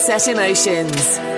Sunset Emotions.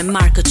Emotions by Marco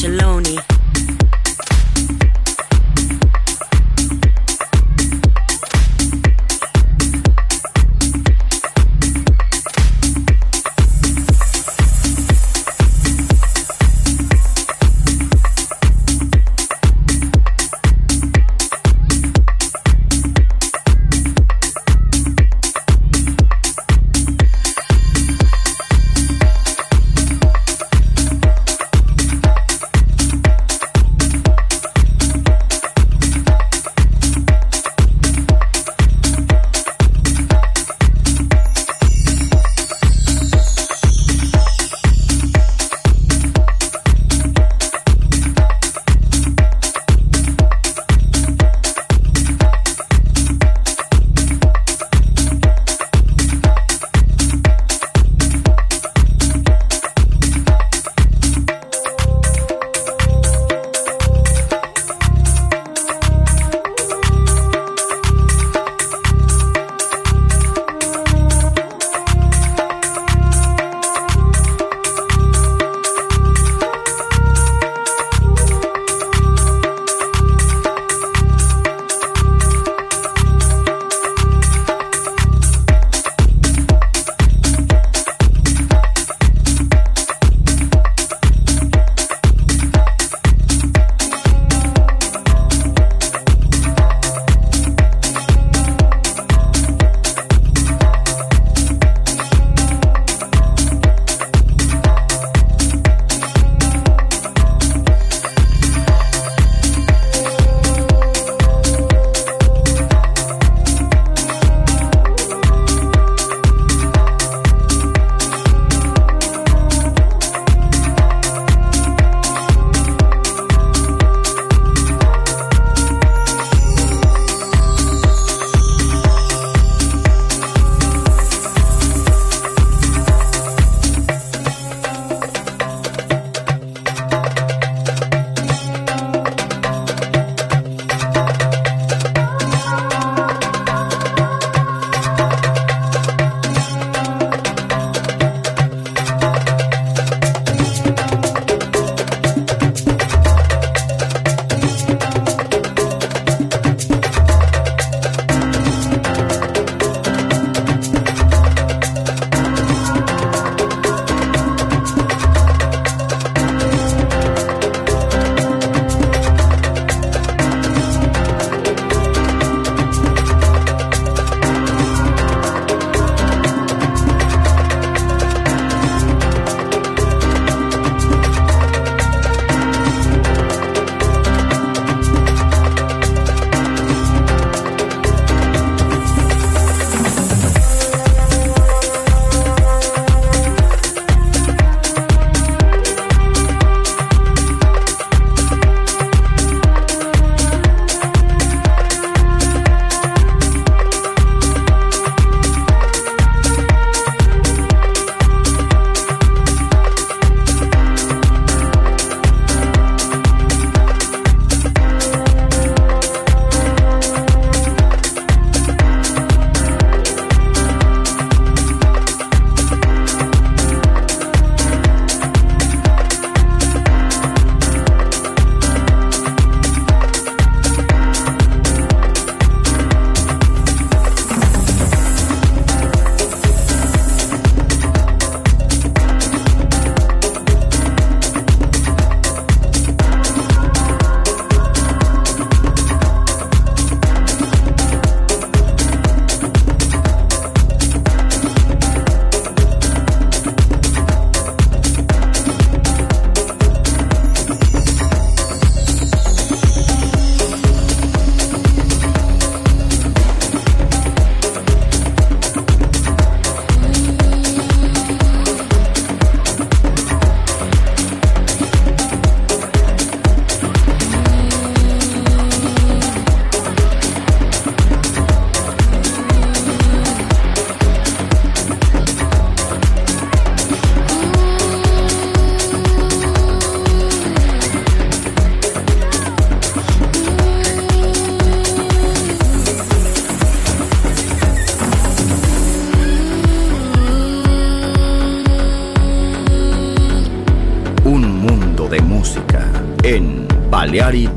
Baleari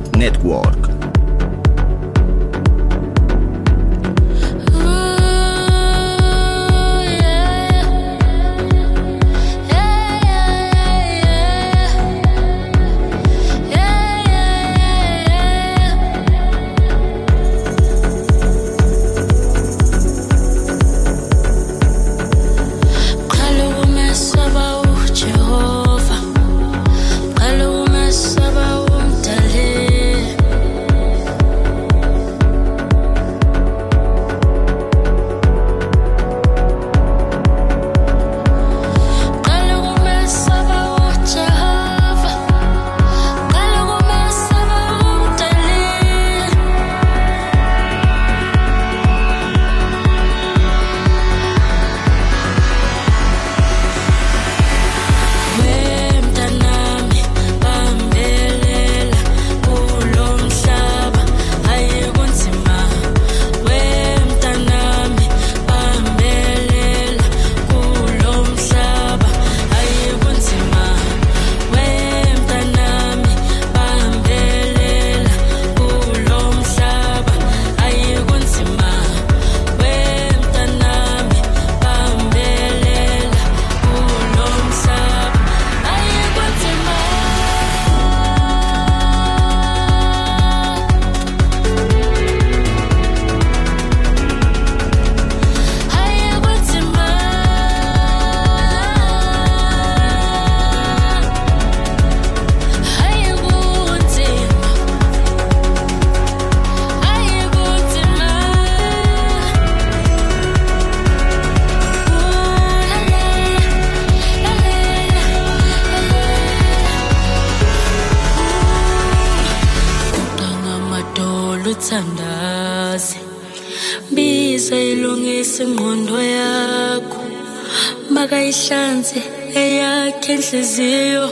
inhliziyo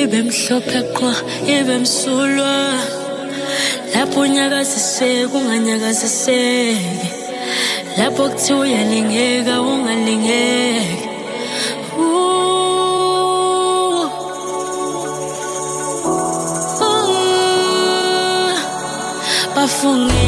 ibe mhlophe qwa ibe msulwa. Lapho unyakaziseke unganyakaziseki lapho kuthiwa uyalingeka ungalingeki. Bafunge